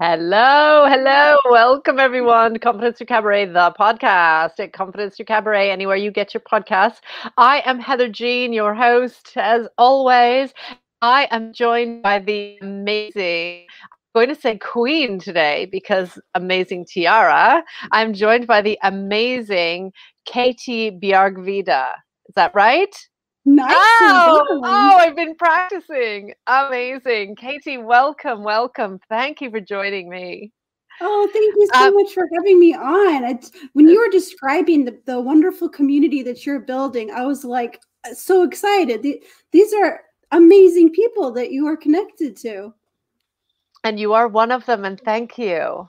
Hello, hello. Welcome everyone Confidence Through Cabaret, the podcast at Confidence Through Cabaret, anywhere you get your podcasts. I am Heather Jean, your host, as always. I am joined by the amazing, I'm going to say queen today because amazing tiara. I'm joined by the amazing Katie Bjargvide. Is that right? Nice. Oh, oh, I've been practicing. Amazing. Katie, welcome, welcome. Thank you for joining me. Oh, thank you so um, much for having me on. It's, when you were describing the, the wonderful community that you're building, I was like so excited. The, these are amazing people that you are connected to. And you are one of them, and thank you.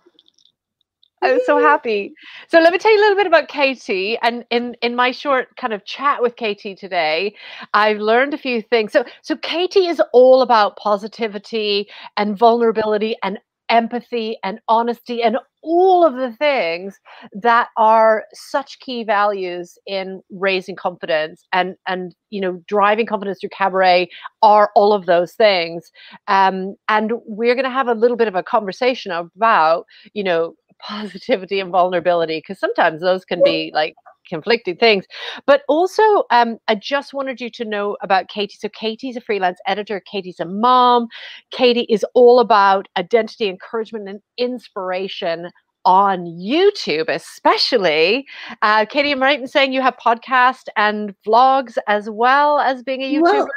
I'm so happy. So let me tell you a little bit about Katie. And in in my short kind of chat with Katie today, I've learned a few things. So so Katie is all about positivity and vulnerability and empathy and honesty and all of the things that are such key values in raising confidence and and you know driving confidence through cabaret are all of those things um, and we're going to have a little bit of a conversation about you know positivity and vulnerability because sometimes those can be like conflicting things. But also, um, I just wanted you to know about Katie. So, Katie's a freelance editor, Katie's a mom. Katie is all about identity, encouragement, and inspiration on YouTube, especially. Uh, Katie, am I right in saying you have podcast and vlogs as well as being a YouTuber? Well,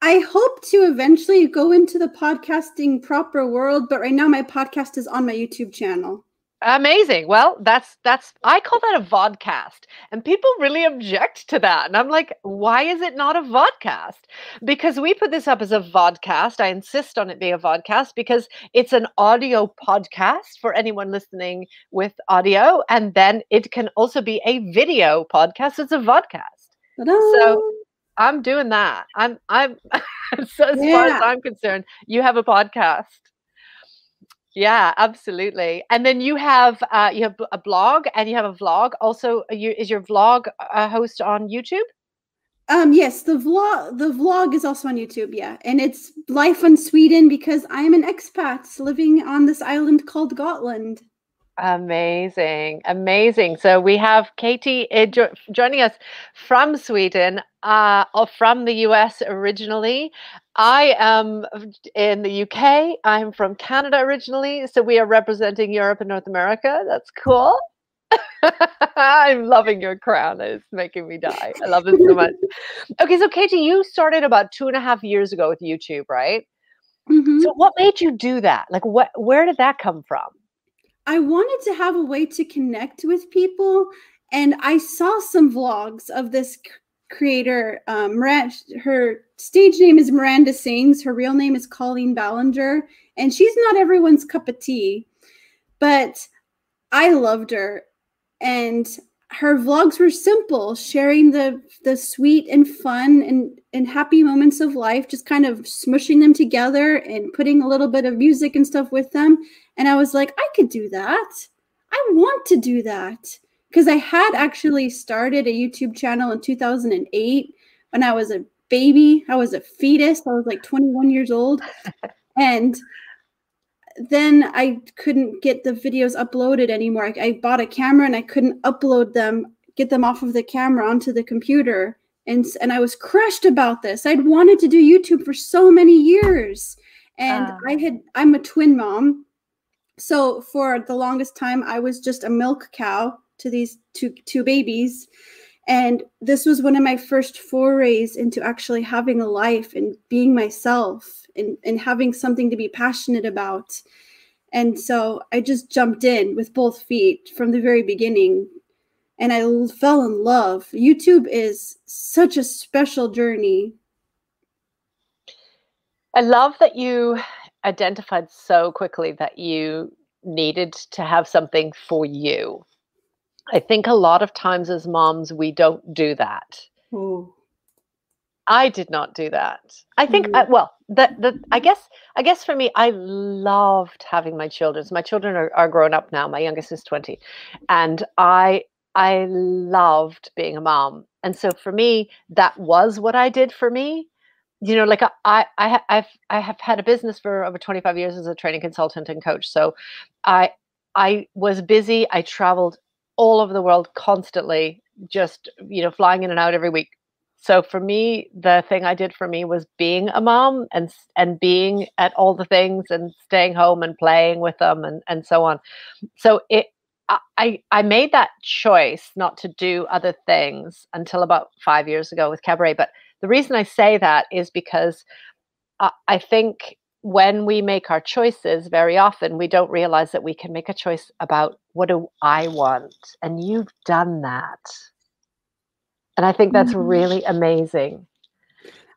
I hope to eventually go into the podcasting proper world, but right now my podcast is on my YouTube channel. Amazing. Well, that's that's I call that a vodcast. And people really object to that. And I'm like, why is it not a vodcast? Because we put this up as a vodcast. I insist on it being a vodcast because it's an audio podcast for anyone listening with audio. And then it can also be a video podcast. It's a vodcast. So I'm doing that. I'm I'm so as yeah. far as I'm concerned, you have a podcast. Yeah, absolutely. And then you have uh, you have a blog and you have a vlog. Also, you is your vlog a host on YouTube? Um, yes, the vlog the vlog is also on YouTube. Yeah, and it's life in Sweden because I'm an expat living on this island called Gotland. Amazing, amazing. So we have Katie uh, joining us from Sweden, uh, or from the US originally. I am in the UK. I'm from Canada originally. So we are representing Europe and North America. That's cool. I'm loving your crown. It's making me die. I love it so much. Okay, so Katie, you started about two and a half years ago with YouTube, right? Mm-hmm. So what made you do that? Like, what? Where did that come from? I wanted to have a way to connect with people, and I saw some vlogs of this creator. Um, her stage name is Miranda Sings. Her real name is Colleen Ballinger, and she's not everyone's cup of tea, but I loved her, and her vlogs were simple, sharing the the sweet and fun and and happy moments of life, just kind of smushing them together and putting a little bit of music and stuff with them. And I was like, I could do that. I want to do that because I had actually started a YouTube channel in 2008 when I was a baby. I was a fetus. I was like 21 years old. and then I couldn't get the videos uploaded anymore. I, I, bought a camera and I couldn't upload them, get them off of the camera onto the computer. And, and I was crushed about this. I'd wanted to do YouTube for so many years. And uh. I had, I'm a twin mom. So for the longest time, I was just a milk cow to these two two babies and this was one of my first forays into actually having a life and being myself and, and having something to be passionate about. And so i just jumped in with both feet from the very beginning and i fell in love. Youtube is such a special journey. I love that you identified so quickly that you needed to have something for you I think a lot of times as moms, we don't do that. Ooh. I did not do that. I think, mm. uh, well, the, the, I guess, I guess for me, I loved having my children. So my children are, are grown up now. My youngest is 20 and I, I loved being a mom. And so for me, that was what I did for me. you know, like I, I, I've, I have had a business for over 25 years as a training consultant and coach. So I, I was busy. I traveled all over the world constantly, just, you know, flying in and out every week. So for me, the thing I did for me was being a mom and and being at all the things and staying home and playing with them and and so on. So it I I made that choice not to do other things until about five years ago with cabaret. But the reason I say that is because I, I think when we make our choices, very often we don't realize that we can make a choice about what do I want, and you've done that. And I think that's mm-hmm. really amazing.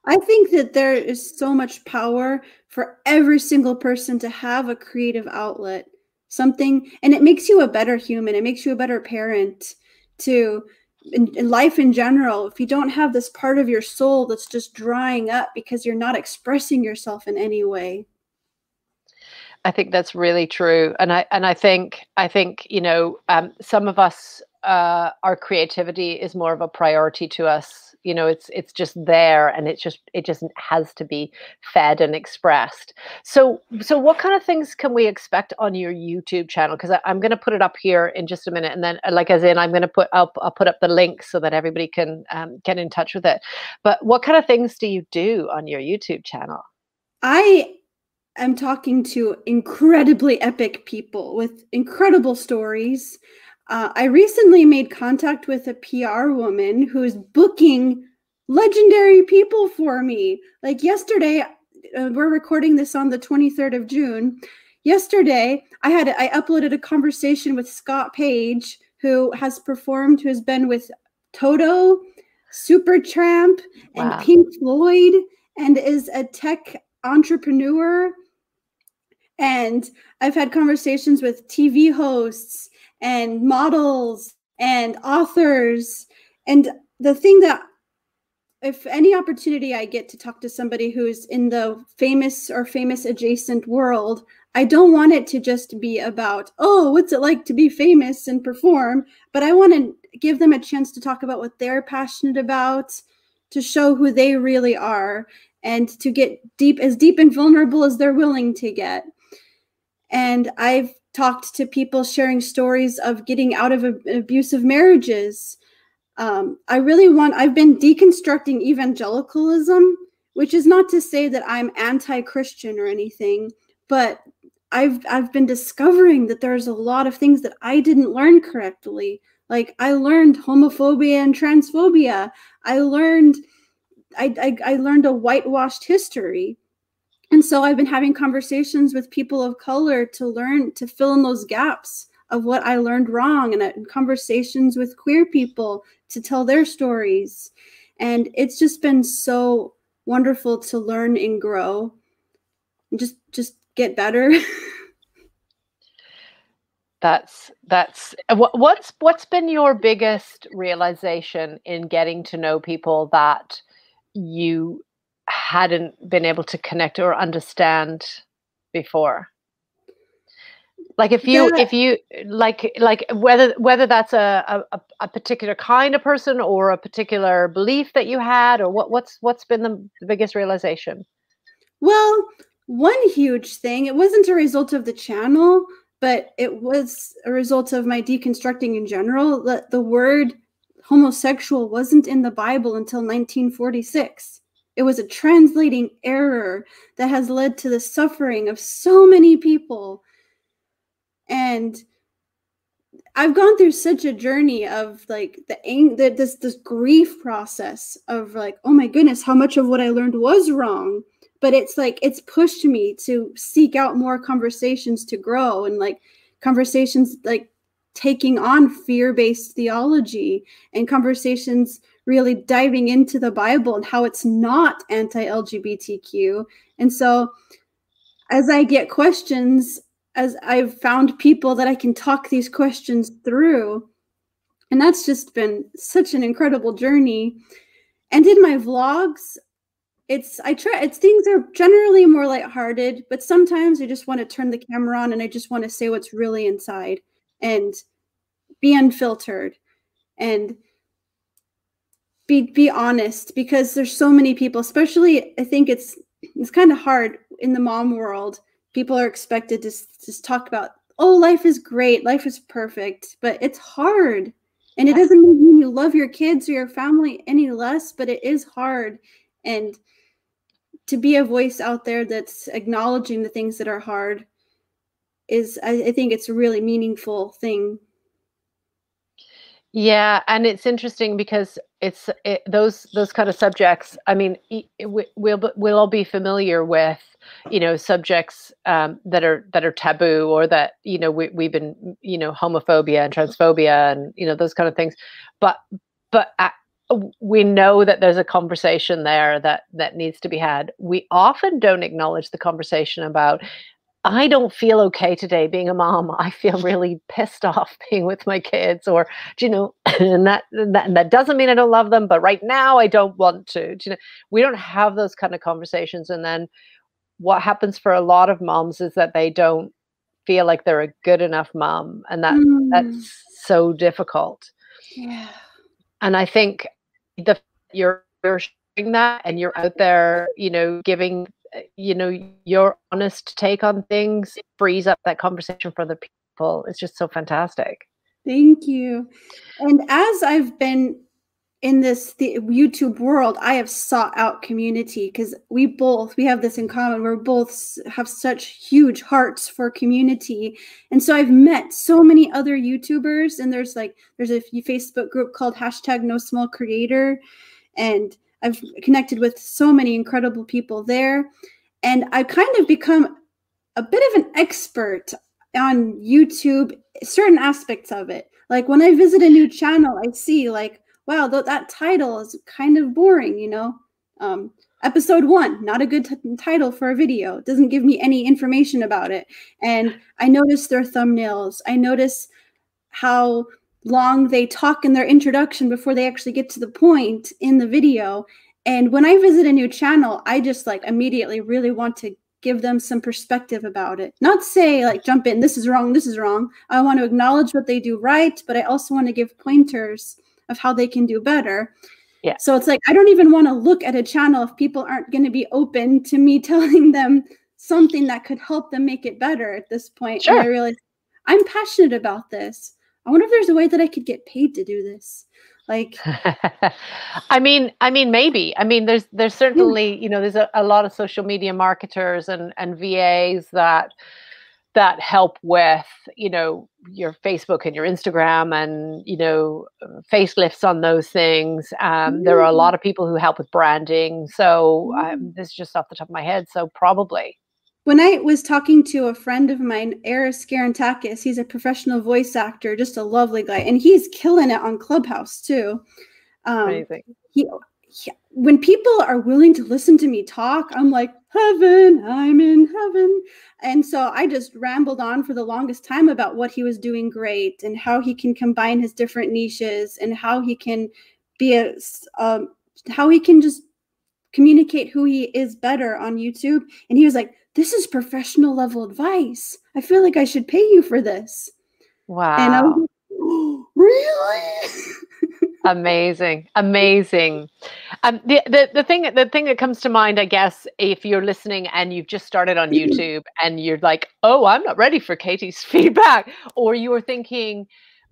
I think that there is so much power for every single person to have a creative outlet, something, and it makes you a better human. It makes you a better parent to in, in, life in general. If you don't have this part of your soul that's just drying up because you're not expressing yourself in any way. I think that's really true, and I and I think I think you know um, some of us uh, our creativity is more of a priority to us you know it's it's just there and it just it just has to be fed and expressed. So so what kind of things can we expect on your youtube channel? Because i'm going to put it up here in just a minute and then like as in i'm going to put up i'll put up the link so that everybody can um, get in touch with it. But what kind of things do you do on your youtube channel? I am talking to incredibly epic people with incredible stories uh, I recently made contact with a PR woman who's booking legendary people for me. Like yesterday, uh, we're recording this on the 23rd of June. Yesterday, I had I uploaded a conversation with Scott Page, who has performed, who has been with Toto, Supertramp, wow. and Pink Floyd, and is a tech entrepreneur. And I've had conversations with TV hosts and models and authors. And the thing that, if any opportunity I get to talk to somebody who's in the famous or famous adjacent world, I don't want it to just be about, oh, what's it like to be famous and perform? But I want to give them a chance to talk about what they're passionate about, to show who they really are, and to get deep, as deep and vulnerable as they're willing to get. And I've talked to people sharing stories of getting out of abusive marriages. Um, I really want, I've been deconstructing evangelicalism, which is not to say that I'm anti Christian or anything, but I've, I've been discovering that there's a lot of things that I didn't learn correctly. Like I learned homophobia and transphobia. I learned I, I, I learned a whitewashed history and so I've been having conversations with people of color to learn to fill in those gaps of what I learned wrong and uh, conversations with queer people to tell their stories. And it's just been so wonderful to learn and grow and just just get better. that's that's uh, what's what's been your biggest realization in getting to know people that you hadn't been able to connect or understand before. Like if you yeah. if you like like whether whether that's a, a a particular kind of person or a particular belief that you had or what what's what's been the, the biggest realization? Well one huge thing it wasn't a result of the channel but it was a result of my deconstructing in general. That the word homosexual wasn't in the bible until 1946 it was a translating error that has led to the suffering of so many people. And I've gone through such a journey of like the, the this this grief process of like, oh my goodness, how much of what I learned was wrong. But it's like it's pushed me to seek out more conversations to grow and like conversations like taking on fear-based theology and conversations really diving into the Bible and how it's not anti LGBTQ. And so, as I get questions, as I've found people that I can talk these questions through, and that's just been such an incredible journey. And in my vlogs, it's I try it's things are generally more lighthearted, but sometimes I just want to turn the camera on and I just want to say what's really inside and be unfiltered. And be be honest because there's so many people especially i think it's it's kind of hard in the mom world. People are expected to just talk about oh life is great life is perfect but it's hard. And it doesn't mean you love your kids or your family any less but it is hard. And to be a voice out there that's acknowledging the things that are hard is I, I think it's a really meaningful thing yeah, and it's interesting because it's it, those those kind of subjects. I mean, we, we'll we'll all be familiar with you know subjects um, that are that are taboo or that you know we, we've been you know homophobia and transphobia and you know those kind of things, but but. Uh, we know that there's a conversation there that that needs to be had. We often don't acknowledge the conversation about I don't feel okay today being a mom. I feel really pissed off being with my kids, or you know, and that that that doesn't mean I don't love them, but right now I don't want to. you know, we don't have those kind of conversations, and then what happens for a lot of moms is that they don't feel like they're a good enough mom, and that mm. that's so difficult. Yeah, and I think the you're you're sharing that, and you're out there, you know, giving you know your honest take on things frees up that conversation for the people. It's just so fantastic. Thank you. And as i've been in this the youtube world i have sought out community because we both we have this in common. We're both have such huge hearts for community. And so i've met so many other youtubers and there's like there's a facebook group called hashtag no small creator. And I've connected with so many incredible people there. And I've kind of become a bit of an expert on YouTube, certain aspects of it. Like when I visit a new channel, I see like, wow, th- that title is kind of boring, you know? Um, episode one, not a good t- title for a video. It doesn't give me any information about it. And I notice their thumbnails. I notice how long they talk in their introduction before they actually get to the point in the video. And when I visit a new channel, I just like immediately really want to give them some perspective about it. Not say like jump in, this is wrong, this is wrong. I want to acknowledge what they do right, but I also want to give pointers of how they can do better. Yeah. So it's like I don't even want to look at a channel if people aren't going to be open to me telling them something that could help them make it better at this point. Sure. And I realize I'm passionate about this. I wonder if there's a way that I could get paid to do this. Like, I mean, I mean, maybe. I mean, there's there's certainly you know there's a, a lot of social media marketers and and VAs that that help with you know your Facebook and your Instagram and you know facelifts on those things. Um, There are a lot of people who help with branding. So um, this is just off the top of my head. So probably when I was talking to a friend of mine, Eris Garantakis, he's a professional voice actor, just a lovely guy, and he's killing it on Clubhouse too. Um, Amazing. He, he, when people are willing to listen to me talk, I'm like, heaven, I'm in heaven. And so I just rambled on for the longest time about what he was doing great and how he can combine his different niches and how he can be a, um, how he can just communicate who he is better on YouTube. And he was like, this is professional level advice. I feel like I should pay you for this. Wow. And I was like, oh, really? amazing amazing um the, the the thing the thing that comes to mind i guess if you're listening and you've just started on youtube and you're like oh i'm not ready for katie's feedback or you're thinking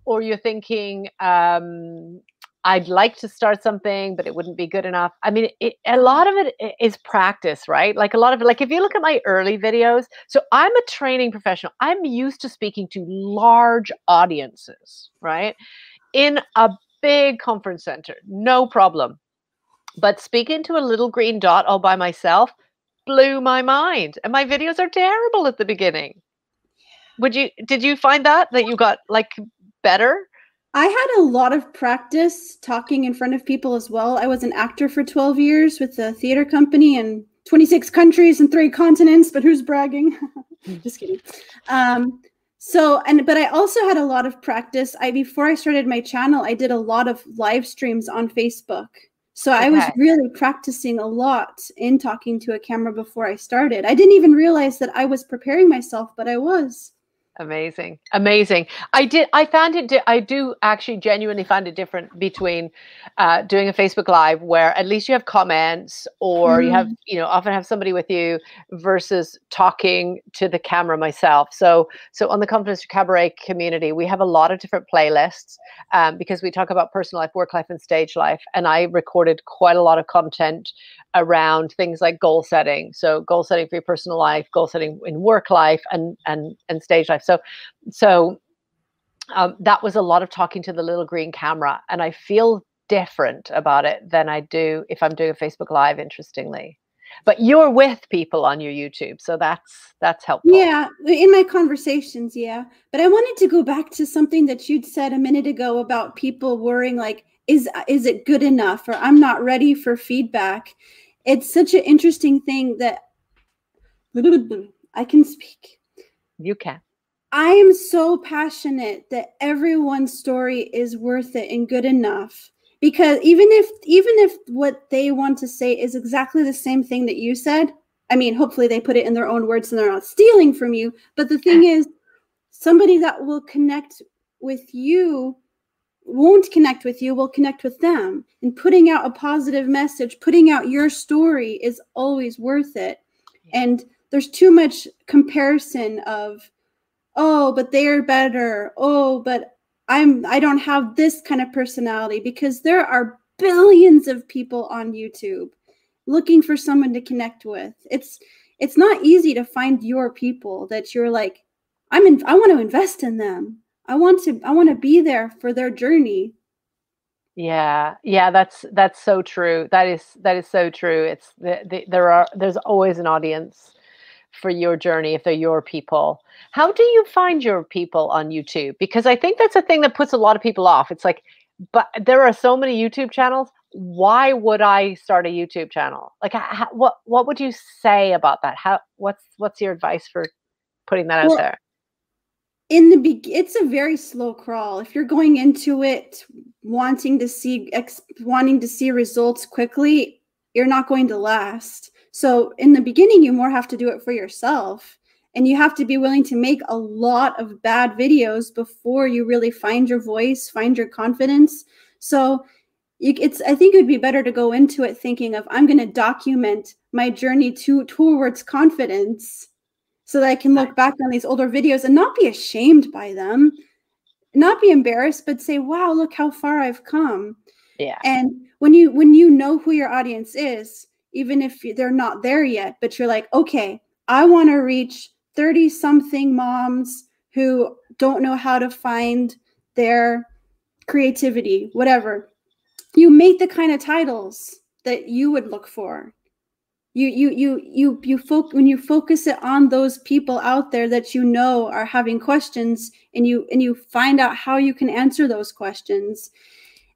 or you're thinking um I'd like to start something, but it wouldn't be good enough. I mean, it, a lot of it is practice, right? Like a lot of it, like if you look at my early videos, so I'm a training professional. I'm used to speaking to large audiences, right? In a big conference center, no problem. But speaking to a little green dot all by myself blew my mind. And my videos are terrible at the beginning. Would you, did you find that, that you got like better? I had a lot of practice talking in front of people as well. I was an actor for 12 years with a theater company in 26 countries and three continents, but who's bragging? Just kidding. Um, so, and but I also had a lot of practice. I before I started my channel, I did a lot of live streams on Facebook. So okay. I was really practicing a lot in talking to a camera before I started. I didn't even realize that I was preparing myself, but I was. Amazing. Amazing. I did I found it di- I do actually genuinely find it different between uh, doing a Facebook live where at least you have comments or you have Mm. you know often have somebody with you versus talking to the camera myself. So so on the Confidence Cabaret community we have a lot of different playlists um, because we talk about personal life, work life and stage life and I recorded quite a lot of content around things like goal setting. So goal setting for your personal life, goal setting in work life and and and stage life. So so um, that was a lot of talking to the little green camera and I feel different about it than I do if I'm doing a Facebook live interestingly. But you're with people on your YouTube, so that's that's helpful. Yeah, in my conversations, yeah. But I wanted to go back to something that you'd said a minute ago about people worrying like is is it good enough or I'm not ready for feedback. It's such an interesting thing that I can speak. You can. I am so passionate that everyone's story is worth it and good enough because even if even if what they want to say is exactly the same thing that you said, I mean, hopefully they put it in their own words and they're not stealing from you, but the thing is somebody that will connect with you won't connect with you, will connect with them. And putting out a positive message, putting out your story is always worth it. And there's too much comparison of oh but they're better. Oh but i'm i don't have this kind of personality because there are billions of people on youtube looking for someone to connect with. It's it's not easy to find your people that you're like i'm in i want to invest in them. I want to i want to be there for their journey. Yeah, yeah, that's that's so true. That is that is so true. It's the, the, there are there's always an audience for your journey if they're your people. How do you find your people on YouTube? Because I think that's a thing that puts a lot of people off. It's like, but there are so many YouTube channels. Why would I start a YouTube channel? Like, h- h- what what would you say about that? How what's what's your advice for putting that out there? in the be- it's a very slow crawl if you're going into it wanting to see ex- wanting to see results quickly you're not going to last so in the beginning you more have to do it for yourself and you have to be willing to make a lot of bad videos before you really find your voice find your confidence so you, it's i think it would be better to go into it thinking of i'm going to document my journey to towards confidence so that I can look back on these older videos and not be ashamed by them, not be embarrassed, but say, "Wow, look how far I've come." Yeah. And when you when you know who your audience is, even if they're not there yet, but you're like, "Okay, I want to reach 30 something moms who don't know how to find their creativity, whatever." You make the kind of titles that you would look for you you you you you folk when you focus it on those people out there that you know are having questions and you and you find out how you can answer those questions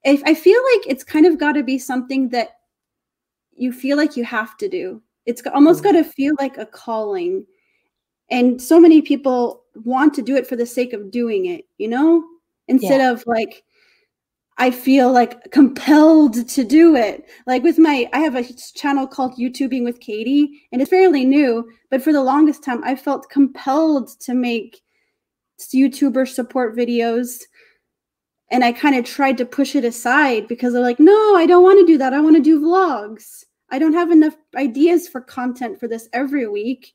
if i feel like it's kind of got to be something that you feel like you have to do it's almost Mm. got to feel like a calling and so many people want to do it for the sake of doing it you know instead of like I feel like compelled to do it. Like with my, I have a channel called YouTubing with Katie, and it's fairly new, but for the longest time, I felt compelled to make YouTuber support videos. And I kind of tried to push it aside because they're like, no, I don't want to do that. I want to do vlogs. I don't have enough ideas for content for this every week.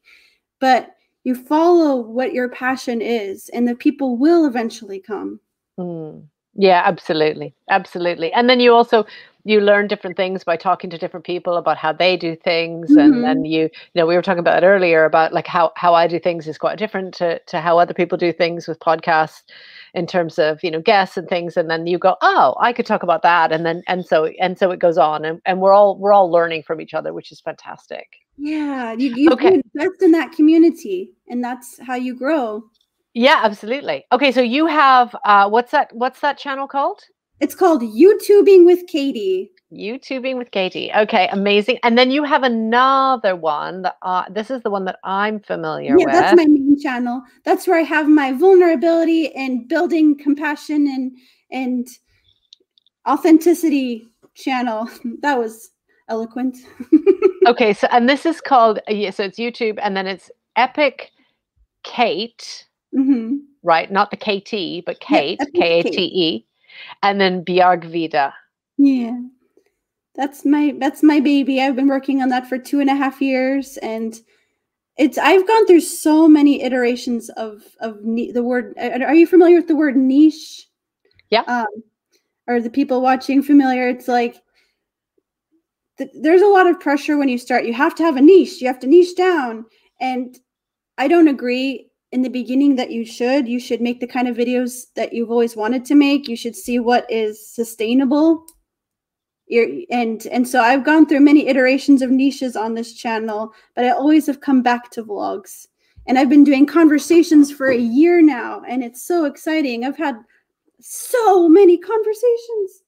But you follow what your passion is, and the people will eventually come. Mm. Yeah, absolutely. Absolutely. And then you also you learn different things by talking to different people about how they do things and Mhm. then you you know we were talking about it earlier about like how how I do things is quite different to to how other people do things with podcasts in terms of you know guests and things and then you go oh I could talk about that and then and so and so it goes on and, and we're all we're all learning from each other which is fantastic. Yeah, you, you Okay. invest in that community, and that's how you grow. Yeah, absolutely. Okay, so you have uh what's that what's that channel called? It's called YouTubing with Katie. YouTubing with Katie. Okay, amazing. And then you have another one that uh, this is the one that I'm familiar Yeah, with. that's my main channel. That's where I have my vulnerability and building compassion and and authenticity channel. That was eloquent. okay, so and this is called uh, yeah, so it's YouTube and then it's Epic Kate hmm right? Not the KT, but Kate, that's K A Kate. T E, and then Bjargvide. Yeah. That's my that's my baby. I've been working on that for two and a half years and it's I've gone through so many iterations of of the word are you familiar with the word niche? Yeah. Um are the people watching familiar? It's like th- there's a lot of pressure when you start. You have to have a niche. You have to niche down and I don't agree in the beginning that you should. You should make the kind of videos that you've always wanted to make. You should see what is sustainable. And and so I've gone through many iterations of niches on this channel, but I always have come back to vlogs. And I've been doing conversations for a year now, and it's so exciting. I've had so many conversations.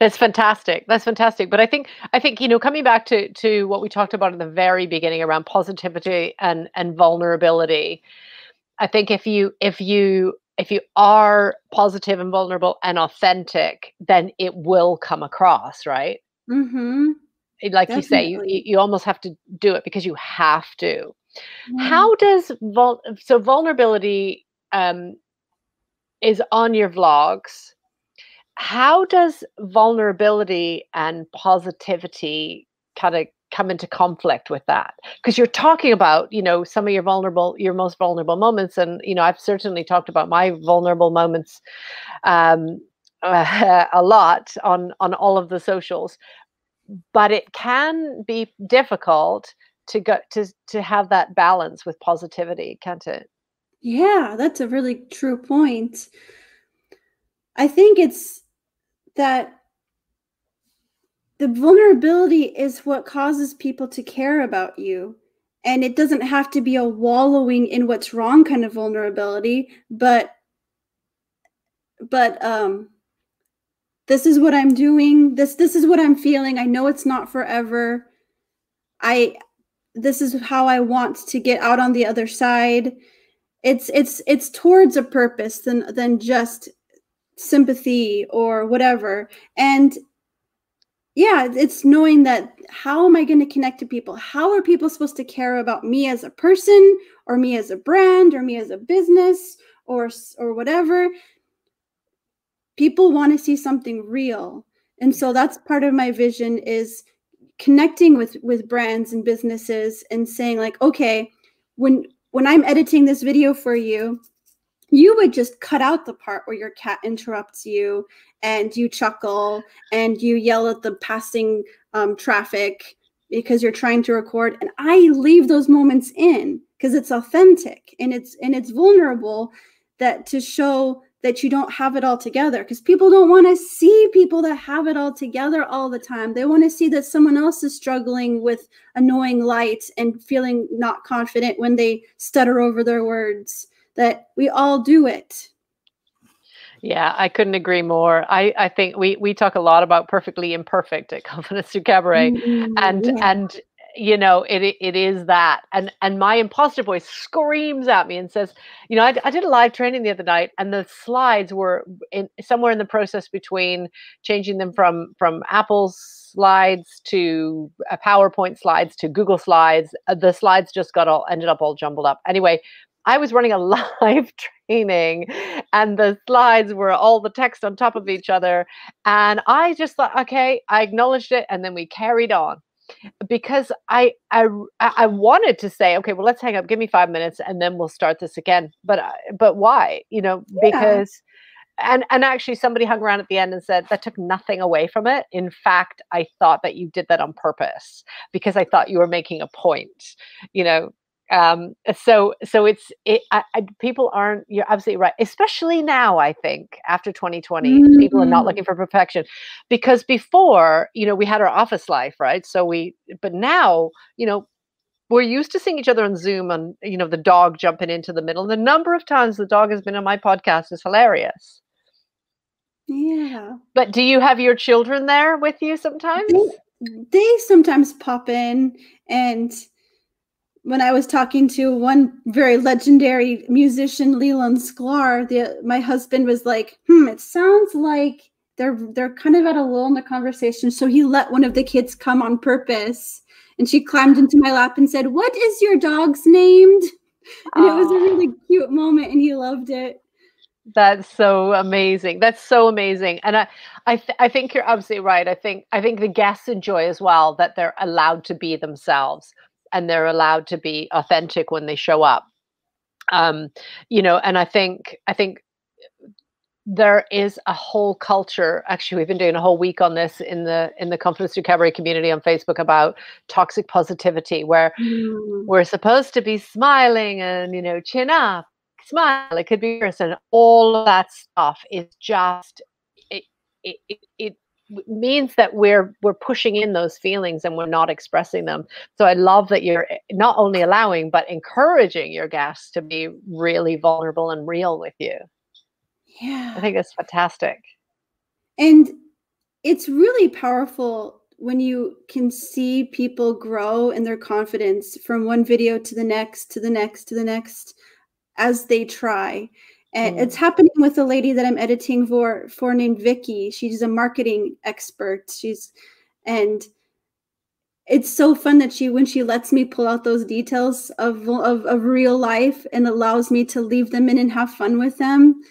That's fantastic. That's fantastic. But I think I think you know coming back to to what we talked about at the very beginning around positivity and and vulnerability. I think if you if you if you are positive and vulnerable and authentic, then it will come across, right? Mm-hmm. Like you say, you, you almost have to do it because you have to. How does vul- so vulnerability um, is on your vlogs? How does vulnerability and positivity kind of come into conflict with that? Because you're talking about, you know, some of your vulnerable, your most vulnerable moments, and you know, I've certainly talked about my vulnerable moments um, a lot on on all of the socials. But it can be difficult to go to to have that balance with positivity, can't it? Yeah, that's a really true point. I think it's that the vulnerability is what causes people to care about you. And it doesn't have to be a wallowing in what's wrong kind of vulnerability, but but um this is what I'm doing. This this is what I'm feeling. I know it's not forever. I this is how I want to get out on the other side it's it's it's towards a purpose than than just sympathy or whatever and yeah it's knowing that how am i going to connect to people? How are people supposed to care about me as a person or me as a brand or me as a business or or whatever? People want to see something real. And so that's part of my vision is connecting with with brands and businesses and saying like okay when when I'm editing this video for you, you would just cut out the part where your cat interrupts you and you chuckle and you yell at the passing um, traffic because you're trying to record. And I leave those moments in because it's authentic and it's and it's vulnerable that to show that you don't have it all together because people don't want to see people that have it all together all the time. They want to see that someone else is struggling with annoying light and feeling not confident when they stutter over their words. That we all do it. Yeah, I couldn't agree more. I, I think we we talk a lot about perfectly imperfect at Confidence Through Cabaret, and Yeah. and you know it it is that, and and my imposter voice screams at me and says, you know, I, I did a live training the other night, and the slides were in somewhere in the process between changing them from from Apple's slides to uh, PowerPoint slides to Google slides. Uh, the slides just got all ended up all jumbled up. Anyway, I was running a live training and the slides were all the text on top of each other. And I just thought, okay, I acknowledged it and then we carried on because I, I I wanted to say, okay, well, let's hang up, give me five minutes and then we'll start this again. But uh, but why? You know, Yeah. because and and actually somebody hung around at the end and said that took nothing away from it in fact i thought that you did that on purpose because i thought you were making a point you know um so so it's it I, I, people aren't you're absolutely right especially now i think after 2020 people are not Mm. looking for perfection because before you know we had our office life right so we but now you know we're used to seeing each other on zoom and you know the dog jumping into the middle the number of times the dog has been on my podcast is hilarious Yeah. but do you have your children there with you sometimes They, they sometimes pop in and when I was talking to one very legendary musician, Leland Sklar, the my husband was like, "Hmm, it sounds like they're they're kind of at a lull in the conversation." So he let one of the kids come on purpose, and she climbed into my lap and said, "What is your dog's named?" And it was a really cute moment and he loved it. That's so amazing. That's so amazing. And I I th- I think you're absolutely right. I think I think the guests enjoy as well that they're allowed to be themselves and they're allowed to be authentic when they show up. Um, you know, and I think I think there is a whole culture actually we've been doing a whole week on this in the in the confidence cabaret community on facebook about toxic positivity where mm. we're supposed to be smiling and you know chin up smile it could be and all of that stuff is just it, it, it, it means that we're we're pushing in those feelings and we're not expressing them so i love that you're eh, not only allowing but encouraging your guests to be really vulnerable and real with you yeah. I think it's fantastic. And it's really powerful when you can see people grow in their confidence from one video to the next, to the next, to the next as they try. And mm. it's happening with a lady that I'm editing for for named Vicky. She's a marketing expert. She's and it's so fun that she when she lets me pull out those details of, of of real life and allows me to leave them in and have fun with them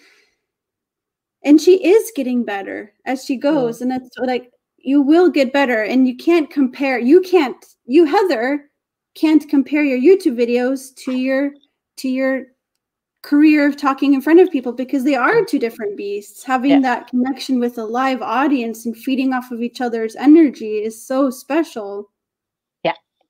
and she is getting better as she goes and that's like you will get better and you can't compare you can't you heather can't compare your youtube videos to your to your career of talking in front of people because they are mm. two different beasts. Having yeah. that connection with a live audience and feeding off of each other's energy is so special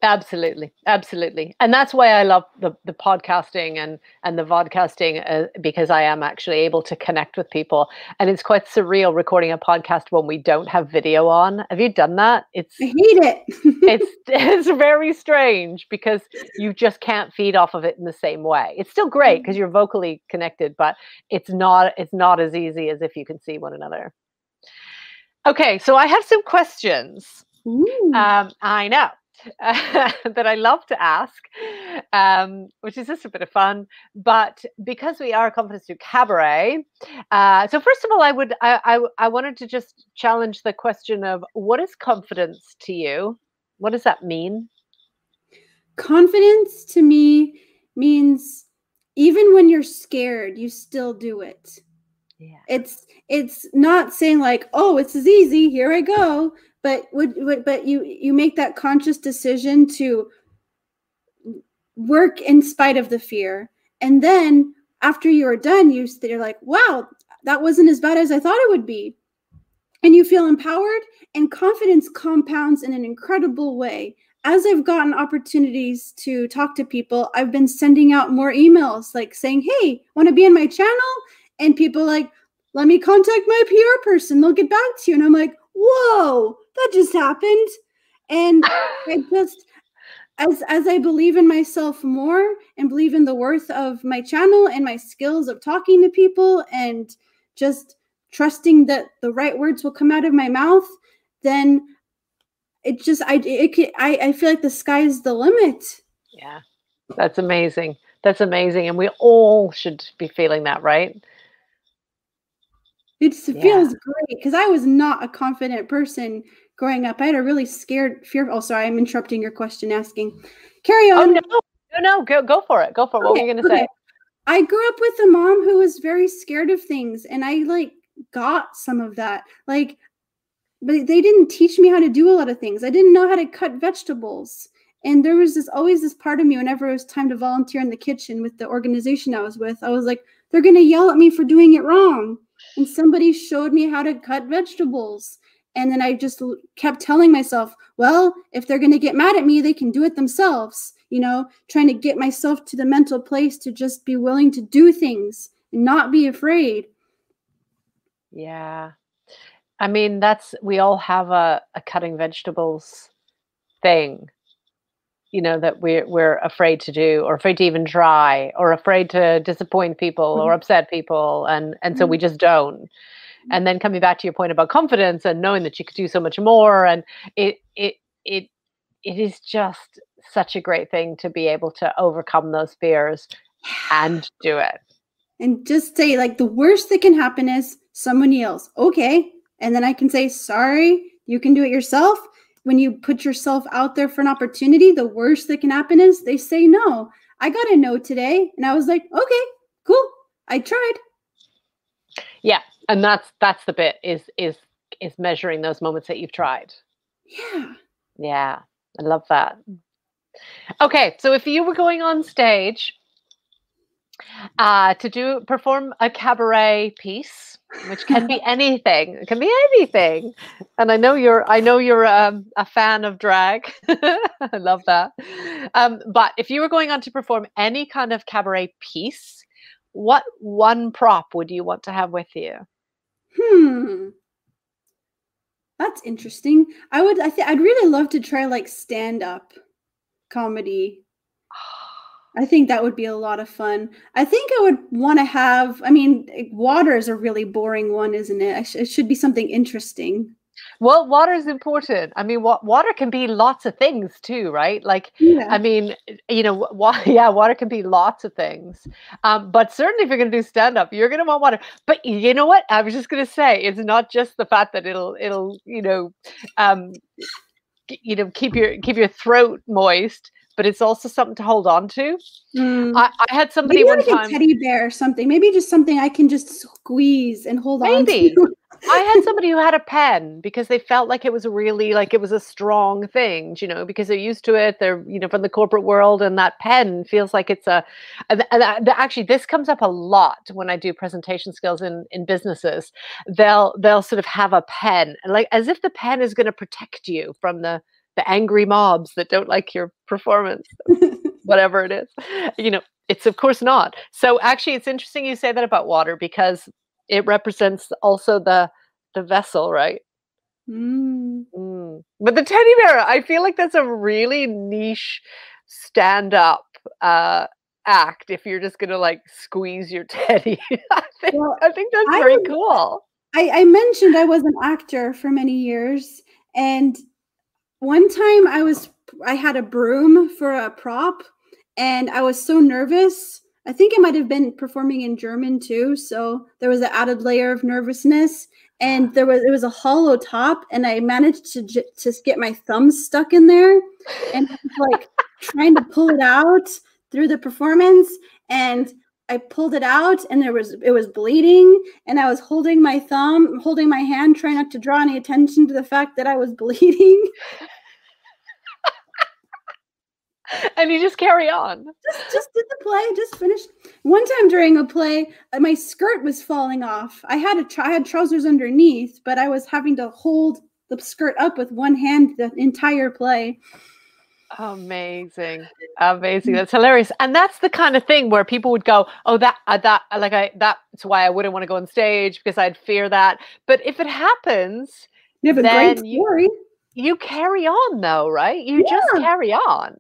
Absolutely, absolutely, and that's why I love the the podcasting and and the vodcasting uh, because I am actually able to connect with people, and it's quite surreal recording a podcast when we don't have video on. Have you done that? It's I hate it. it's it's very strange because you just can't feed off of it in the same way. It's still great because mm-hmm. you're vocally connected, but it's not it's not as easy as if you can see one another. Okay, so I have some questions. Um, I know that I love to ask, um, which is just a bit of fun. But because we are a Confidence Through Cabaret, uh, so first of all, I would I, I I wanted to just challenge the question of what is confidence to you? What does that mean? Confidence to me means even when you're scared, you still do it. Yeah. It's it's not saying like, oh, it's as easy, here I go, but would, would but you you make that conscious decision to work in spite of the fear. And then after you're done you you're like wow that wasn't as bad as i thought it would be. And you feel empowered and confidence compounds in an incredible way. As i've gotten opportunities to talk to people i've been sending out more emails like saying hey want to be in my channel and people like let me contact my pr person. They'll get back to you. And i'm like whoa that just happened. And i just as as i believe in myself more and believe in the worth of my channel and my skills of talking to people and just trusting that the right words will come out of my mouth then it just i it i, I feel like the sky is the limit. Yeah. That's amazing. That's amazing. And we all should be feeling that right it yeah. feels great because I was not a confident person growing up. I had a really scared, fear. Oh, sorry, I'm interrupting your question asking. Carry oh, on. Oh, no, no, no, go, go for it. Go for it. What okay, were you going to okay. say? I grew up with a mom who was very scared of things, and I like got some of that. Like, but they didn't teach me how to do a lot of things. I didn't know how to cut vegetables. And there was this always this part of me whenever it was time to volunteer in the kitchen with the organization I was with, I was like, they're going to yell at me for doing it wrong and somebody showed me how to cut vegetables. And then I just kept telling myself, well, if they're going to get mad at me, they can do it themselves. You know, trying to get myself to the mental place to just be willing to do things and not be afraid. Yeah. I mean, that's, we all have a, a cutting vegetables thing you know that we're we're afraid to do or afraid to even try or afraid to disappoint people mm-hmm. or upset people and and so mm-hmm. we just don't and then coming back to your point about confidence and knowing that you could do so much more and it it it it is just such a great thing to be able to overcome those fears and do it and just say like the worst that can happen is someone yells okay and then i can say sorry you can do it yourself when you put yourself out there for an opportunity, the worst that can happen is they say no. I got a no today. And I was like, okay, cool. I tried. Yeah. And that's that's the bit is is is measuring those moments that you've tried. Yeah. Yeah. I love that. Okay, so if you were going on stage uh, to do perform a cabaret piece, which can be anything, it can be anything, and I know you're I know you're um, a fan of drag. I love that. Um, but if you were going on to perform any kind of cabaret piece, what one prop would you want to have with you? Hmm. That's interesting. I would I think I'd really love to try like stand up comedy. I think that would be a lot of fun. I think I would want to have, I mean, water is a really boring one, isn't it? It should be something interesting. Well, water is important. I mean, wa- water can be lots of things too, right? Like, Yeah. I mean, you know, wa- yeah, water can be lots of things. Um, but certainly, if you're going to do stand up, you're going to want water. But you know what? I was just going to say, it's not just the fact that it'll, it'll, you know, um, you know, keep your keep your throat moist, but it's also something to hold on to. Mm. I, I had somebody Maybe one like time. a teddy bear or something. Maybe just something I can just squeeze and hold on Maybe. to. I had somebody who had a pen because they felt like it was really like it was a strong thing, you know, because they're used to it. They're you know from the corporate world, and that pen feels like it's a. And, and that- actually, this comes up a lot when I do presentation skills in in businesses. They'll they'll sort of have a pen, and like as if the pen is going to protect you from the the angry mobs that don't like your performance whatever it is. You know, it's of course not. So actually, it's interesting you say that about water because it represents also the the vessel, right? Mm. Mm. But the teddy bear, I feel like that's a really niche stand up uh, act. If you're just gonna like squeeze your teddy, I think Well, I think that's I very cool. I, I mentioned I was an actor for many years, and one time I was I had a broom for a prop, and I was so nervous. I think I might have been performing in German too, so there was an added layer of nervousness. And there was it was a hollow top, and I managed to j- just get my thumb stuck in there, and like trying to pull it out through the performance, and I pulled it out, and there was it was bleeding, and I was holding my thumb, holding my hand, trying not to draw any attention to the fact that I was bleeding. And you just carry on. just just did the play, just finished. One time during a play, uh, my skirt was falling off. I had a tr- I had trousers underneath, but I was having to hold the skirt up with one hand the entire play. Amazing, amazing. That's hilarious, and that's the kind of thing where people would go, "Oh, that, uh, that, uh, like I, that's why I wouldn't want to go on stage because I'd fear that." But if it happens, You have a Then great you- story. you carry on, though, right? You just carry on.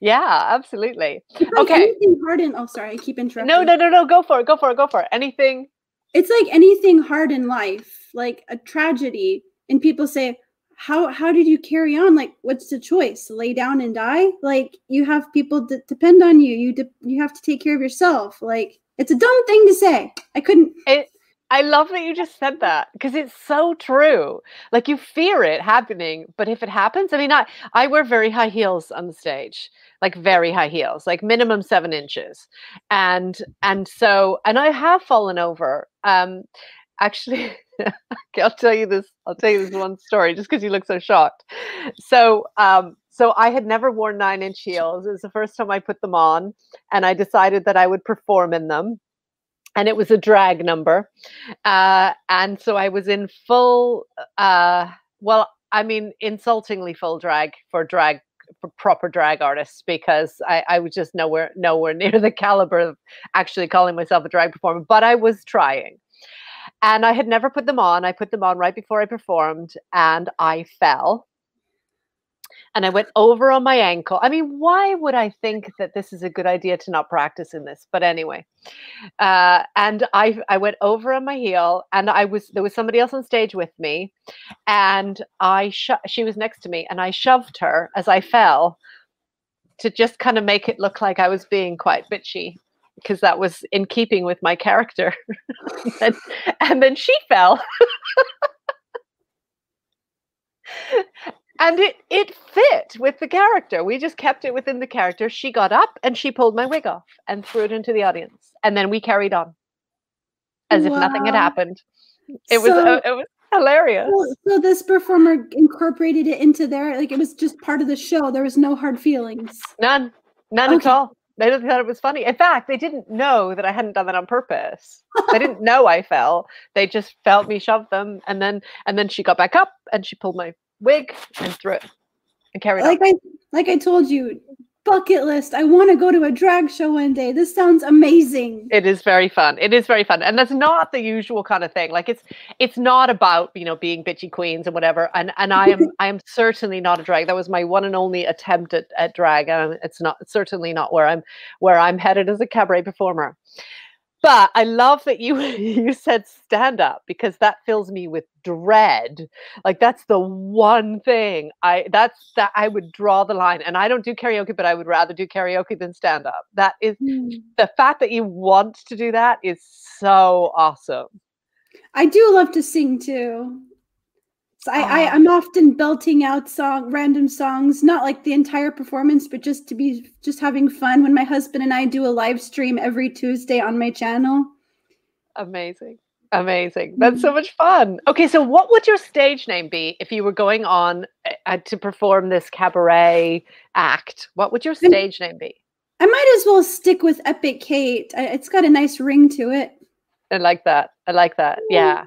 Yeah, absolutely. It's like Okay. anything hard in. Oh, sorry, I keep interrupting. No, no, no, no. Go for it. Go for it. Go for it. Anything. it's like anything hard in life, like a tragedy, and people say, "How how did you carry on? Like, what's the choice? Lay down and die? Like, you have people that depend on you. You de- you have to take care of yourself. Like, it's a dumb thing to say. I couldn't. It. I love that you just said that because it's so true. Like you fear it happening, but if it happens, I mean, I I wear very high heels on the stage, like very high heels, like minimum seven inches, and and so and I have fallen over. Um, actually, I'll tell you this. I'll tell you this one story just because you look so shocked. So um, so I had never worn nine inch heels. It was the first time I put them on, and I decided that I would perform in them and it was a drag number uh, and so i was in full uh, well i mean insultingly full drag for drag for proper drag artists because I, I was just nowhere nowhere near the caliber of actually calling myself a drag performer but i was trying. And i had never put them on. I put them on right before i performed and i fell and I went over on my ankle. I mean, why would I think that this is a good idea to not practice in this? But anyway, uh, and I I went over on my heel, and I was there was somebody else on stage with me, and I sho- she was next to me, and I shoved her as I fell to just kind of make it look like I was being quite bitchy because that was in keeping with my character. and, and then she fell. and it it fit with the character. We just kept it within the character. She got up and she pulled my wig off and threw it into the audience, and then we carried on as wow. if nothing had happened. It so, was uh, it was hilarious. So, so, this performer incorporated it into there, like it was just part of the show. There was no hard feelings. None, none okay. at all. They just thought it was funny. In fact, they didn't know that I hadn't done that on purpose. they didn't know I fell. They just felt me shove them, and then and then she got back up and she pulled my wig and threw it and carried like on. I like I told you, bucket list. I want to go to a drag show one day. This sounds amazing. It is very fun. It is very fun. And that's not the usual kind of thing. Like it's it's not about, you know, being bitchy queens and whatever. And and I am I am certainly not a drag. That was my one and only attempt at, at drag. And it's not certainly not where I'm where I'm headed as a cabaret performer. But I love that you you said stand up because that fills me with dread. Like that's the one thing I that's that I would draw the line. And I don't do karaoke, but I would rather do karaoke than stand up. That is mm. the fact that you want to do that is so awesome. I do love to sing too. So I, I I'm often belting out song random songs, not like the entire performance, but just to be just having fun when my husband and I do a live stream every Tuesday on my channel. Amazing. Amazing. That's so mm-hmm. much fun. Okay, so what would your stage name be if you were going on uh, to perform this cabaret act? What would your stage name be? I might as well stick with Epic Kate. It's got a nice ring to it. I like that. I like that. Yeah.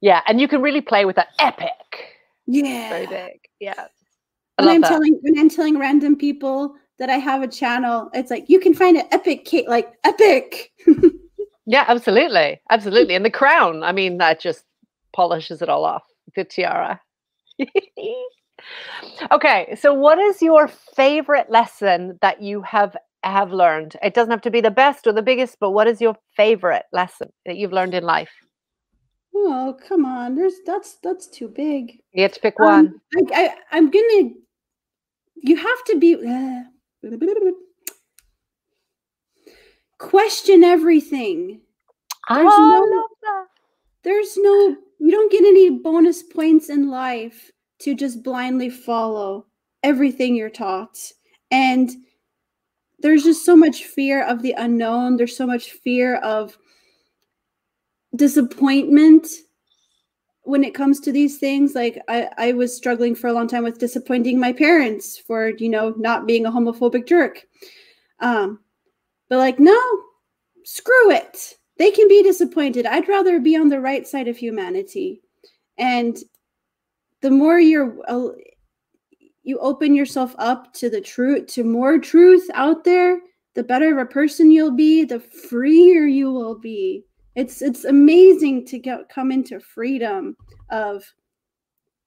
Yeah, and you can really play with that epic. Yeah. Very big. Yeah. when I'm that. telling when I'm telling random people that I have a channel, it's like you can find an epic Kate, like epic. yeah, absolutely. Absolutely. And the crown, I mean, that just polishes it all off. The tiara. okay, so what is your favorite lesson that you have have learned? It doesn't have to be the best or the biggest, but what is your favorite lesson that you've learned in life? Oh, come on. There's that's that's too big. You have to pick um, one. Um, I, I am gonna. You have to be. Uh, question everything. There's oh, no, There's no. You don't get any bonus points in life to just blindly follow everything you're taught, and there's just so much fear of the unknown. There's so much fear of disappointment when it comes to these things. Like I, I was struggling for a long time with disappointing my parents for you know not being a homophobic jerk. Um but like no screw it. They can be disappointed. I'd rather be on the right side of humanity. And the more you're uh, you open yourself up to the truth to more truth out there the better of a person you'll be the freer you will be it's it's amazing to get come into freedom of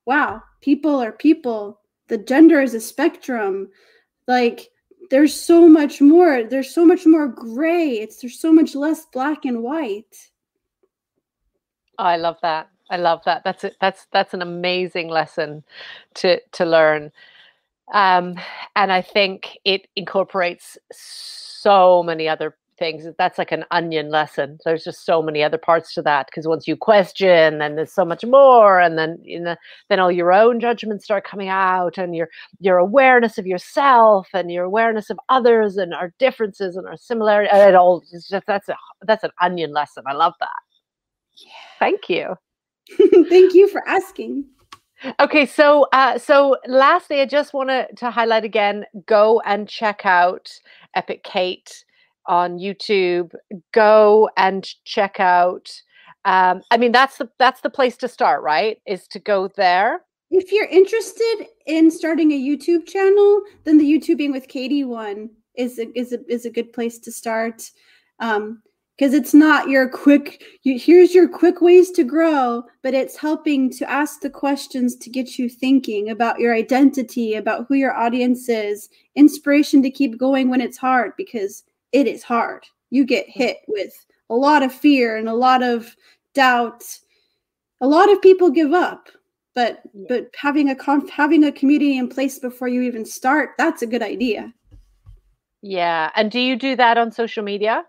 wow people are people. The gender is a spectrum. Like there's so much more. There's so much more gray. It's there's so much less black and white. I love that. I love that. That's it that's that's an amazing lesson to to learn. Um and i think it incorporates so many other things that's like an onion lesson. There's just so many other parts to that because once you question then there's so much more and then you know then all your own judgments start coming out and your your awareness of yourself and your awareness of others and our differences and our similarities it all is just that's a that's an onion lesson. I love that. Yeah. thank you. Thank you for asking. Okay, so uh, so lastly, I just want to to highlight again: go and check out Epic Kate on YouTube, go and check out. Um, I mean, that's the that's the place to start, right? Is to go there. If you're interested in starting a YouTube channel, then the YouTubing with Katie one is a, is a, is a good place to start. Um, because it's not your quick you, here's your quick ways to grow but it's helping to ask the questions to get you thinking about your identity about who your audience is inspiration to keep going when it's hard because it is hard. You get mm. hit with a lot of fear and a lot of doubt. A lot of people give up, but yeah. but having a conf- having a community in place before you even start, that's a good idea. Yeah, and do you do that on social media,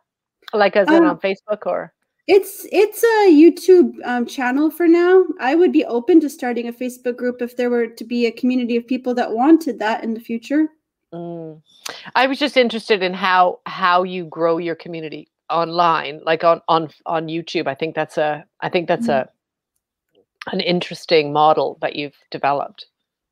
like as um, in on Facebook or? It's it's a YouTube um, channel for now. I would be open to starting a Facebook group if there were to be a community of people that wanted that in the future. Mm. I was just interested in how how you grow your community online, like on on on YouTube. I think that's a I think that's mm. a an interesting model that you've developed.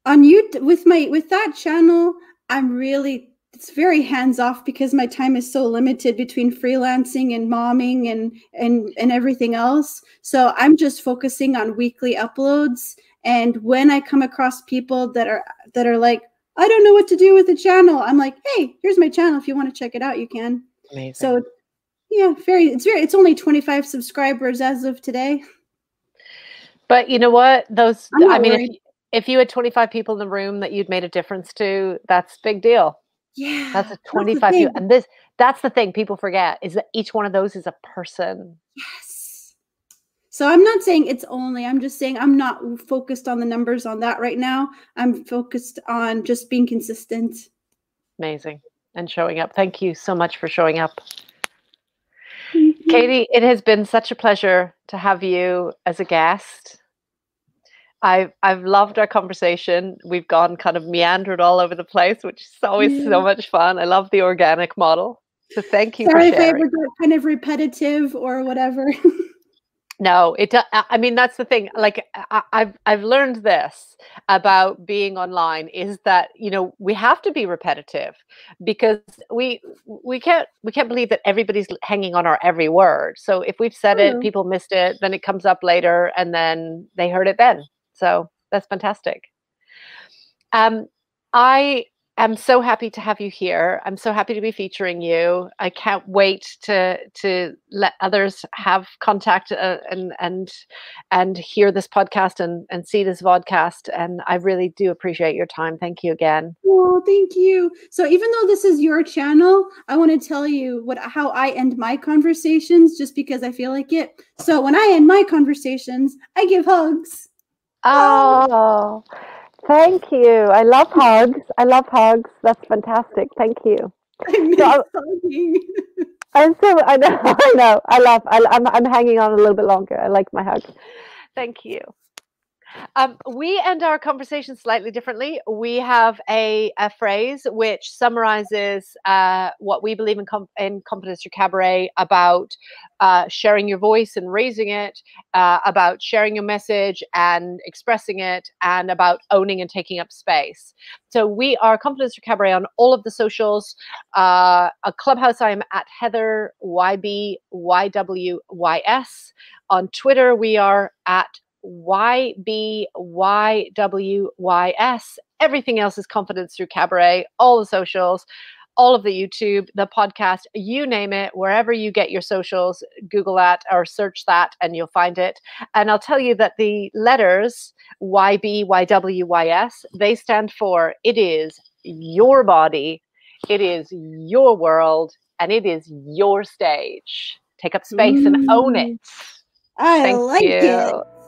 On you with my with that channel, I'm really it's very hands off because my time is so limited between freelancing and momming and and and everything else. So I'm just focusing on weekly uploads and when I come across people that are that are like I don't know what to do with the channel, I'm like, "Hey, here's my channel if you want to check it out, you can." Amazing. So yeah, very it's very it's only 25 subscribers as of today. But you know what? Those I mean if, if you had 25 people in the room that you'd made a difference to, that's big deal. Yeah. That's a 25 you and this that's the thing people forget is that each one of those is a person. Yes. So I'm not saying it's only, I'm just saying I'm not focused on the numbers on that right now. I'm focused on just being consistent. Amazing. And showing up. Thank you so much for showing up. Katie, it has been such a pleasure to have you as a guest. I've I've loved our conversation. We've gone kind of meandered all over the place, which is always yeah. so much fun. I love the organic model. So thank you. Sorry if I ever got kind of repetitive or whatever. no, it. Uh, I mean, that's the thing. Like I, I've I've learned this about being online is that you know we have to be repetitive because we we can't we can't believe that everybody's hanging on our every word. So if we've said it, people missed it, then it comes up later, and then they heard it then. So that's fantastic. Um, I am so happy to have you here. I'm so happy to be featuring you. I can't wait to to let others have contact uh, and and and hear this podcast and and see this vodcast. And I really do appreciate your time. Thank you again. Oh, thank you. So even though this is your channel, I want to tell you what how I end my conversations, just because I feel like it. So when I end my conversations, I give hugs. Oh, thank you. I love hugs. I love hugs. That's fantastic. Thank you. I so, uh, I'm so I know I know I love I, I'm I'm hanging on a little bit longer. I like my hugs. Thank you. Um, we end our conversation slightly differently. We have a, a phrase which summarizes uh, what we believe in, com- in Confidence Through Cabaret about uh, sharing your voice and raising it, uh, about sharing your message and expressing it, and about owning and taking up space. So we are Confidence Through Cabaret on all of the socials. Uh, a clubhouse, I am at Heather YB YWYS. On Twitter, we are at YBYWYS. Everything else is Confidence Through Cabaret, all the socials, all of the YouTube, the podcast, you name it, wherever you get your socials, Google that or search that and you'll find it. And I'll tell you that the letters YBYWYS, they stand for it is your body, it is your world, and it is your stage. Take up space mm. and own it. Mm. I Thank like you. it.